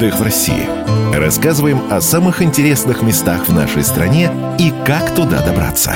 Отдых в России. Рассказываем о самых интересных местах в нашей стране и как туда добраться.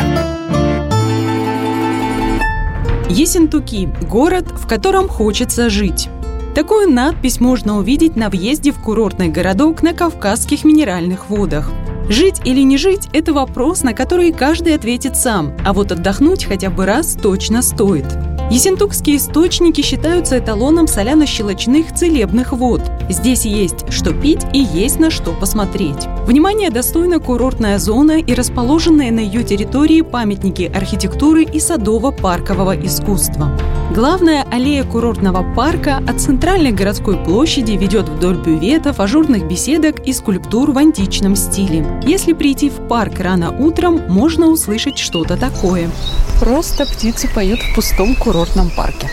Ессентуки – город, в котором хочется жить. Такую надпись можно увидеть на въезде в курортный городок на Кавказских минеральных водах. Жить или не жить – это вопрос, на который каждый ответит сам, а вот отдохнуть хотя бы раз точно стоит – Ессентукские источники считаются эталоном соляно-щелочных целебных вод. Здесь есть что пить и есть на что посмотреть. Внимание достойна курортная зона и расположенные на ее территории памятники архитектуры и садово-паркового искусства. Главная аллея курортного парка от центральной городской площади ведет вдоль бюветов, ажурных беседок и скульптур в античном стиле. Если прийти в парк рано утром, можно услышать что-то такое. Просто птицы поют в пустом курортном парке.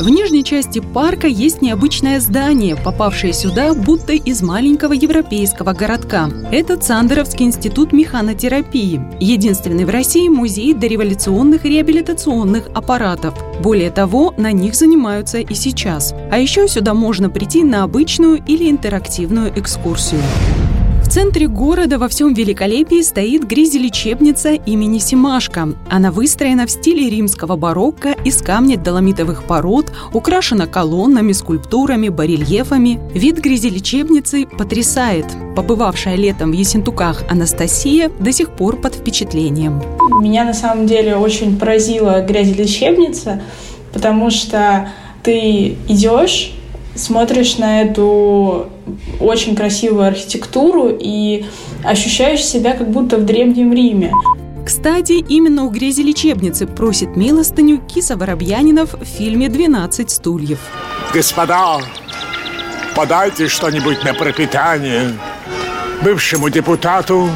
В нижней части парка есть необычное здание, попавшее сюда будто из маленького европейского городка. Это Цандеровский институт механотерапии, единственный в России музей дореволюционных реабилитационных аппаратов. Более того, на них занимаются и сейчас. А еще сюда можно прийти на обычную или интерактивную экскурсию. В центре города во всем великолепии стоит грязелечебница имени Симашко. Она выстроена в стиле римского барокко из камня доломитовых пород, украшена колоннами, скульптурами, барельефами. Вид грязелечебницы потрясает. Побывавшая летом в Ессентуках Анастасия до сих пор под впечатлением. Меня на самом деле очень поразила грязелечебница, потому что ты идешь, смотришь на эту очень красивую архитектуру и ощущаешь себя как будто в Древнем Риме. Кстати, именно у грези лечебницы просит милостыню Киса Воробьянинов в фильме «12 стульев». Господа, подайте что-нибудь на пропитание бывшему депутату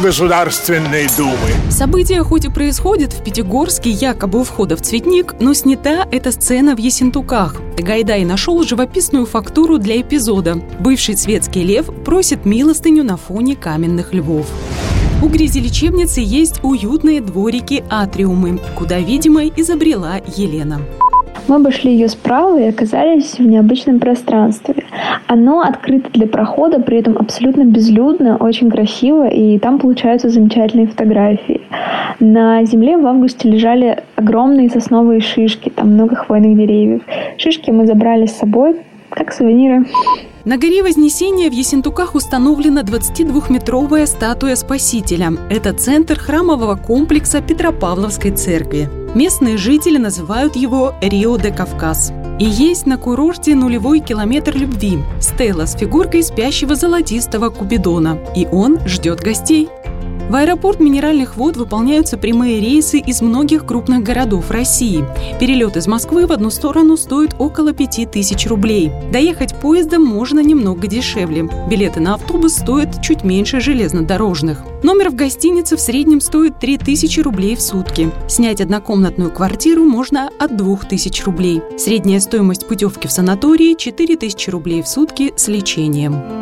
Государственной Думы. События хоть и происходят в Пятигорске, якобы у входа в цветник, но снята эта сцена в Ессентуках. Гайдай нашел живописную фактуру для эпизода. Бывший светский лев просит милостыню на фоне каменных львов. У грязи лечебницы есть уютные дворики-атриумы, куда, видимо, изобрела Елена. Мы обошли ее справа и оказались в необычном пространстве. Оно открыто для прохода, при этом абсолютно безлюдно, очень красиво, и там получаются замечательные фотографии. На земле в августе лежали огромные сосновые шишки, там много хвойных деревьев. Шишки мы забрали с собой, как сувениры. На горе Вознесения в Ессентуках установлена 22-метровая статуя Спасителя. Это центр храмового комплекса Петропавловской церкви. Местные жители называют его Рио-де-Кавказ. И есть на курорте нулевой километр любви – стела с фигуркой спящего золотистого Купидона. И он ждет гостей. В аэропорт минеральных вод выполняются прямые рейсы из многих крупных городов России. Перелет из Москвы в одну сторону стоит около 5000 рублей. Доехать поездом можно немного дешевле. Билеты на автобус стоят чуть меньше железнодорожных. Номер в гостинице в среднем стоит 3000 рублей в сутки. Снять однокомнатную квартиру можно от 2000 рублей. Средняя стоимость путевки в санатории – 4000 рублей в сутки с лечением.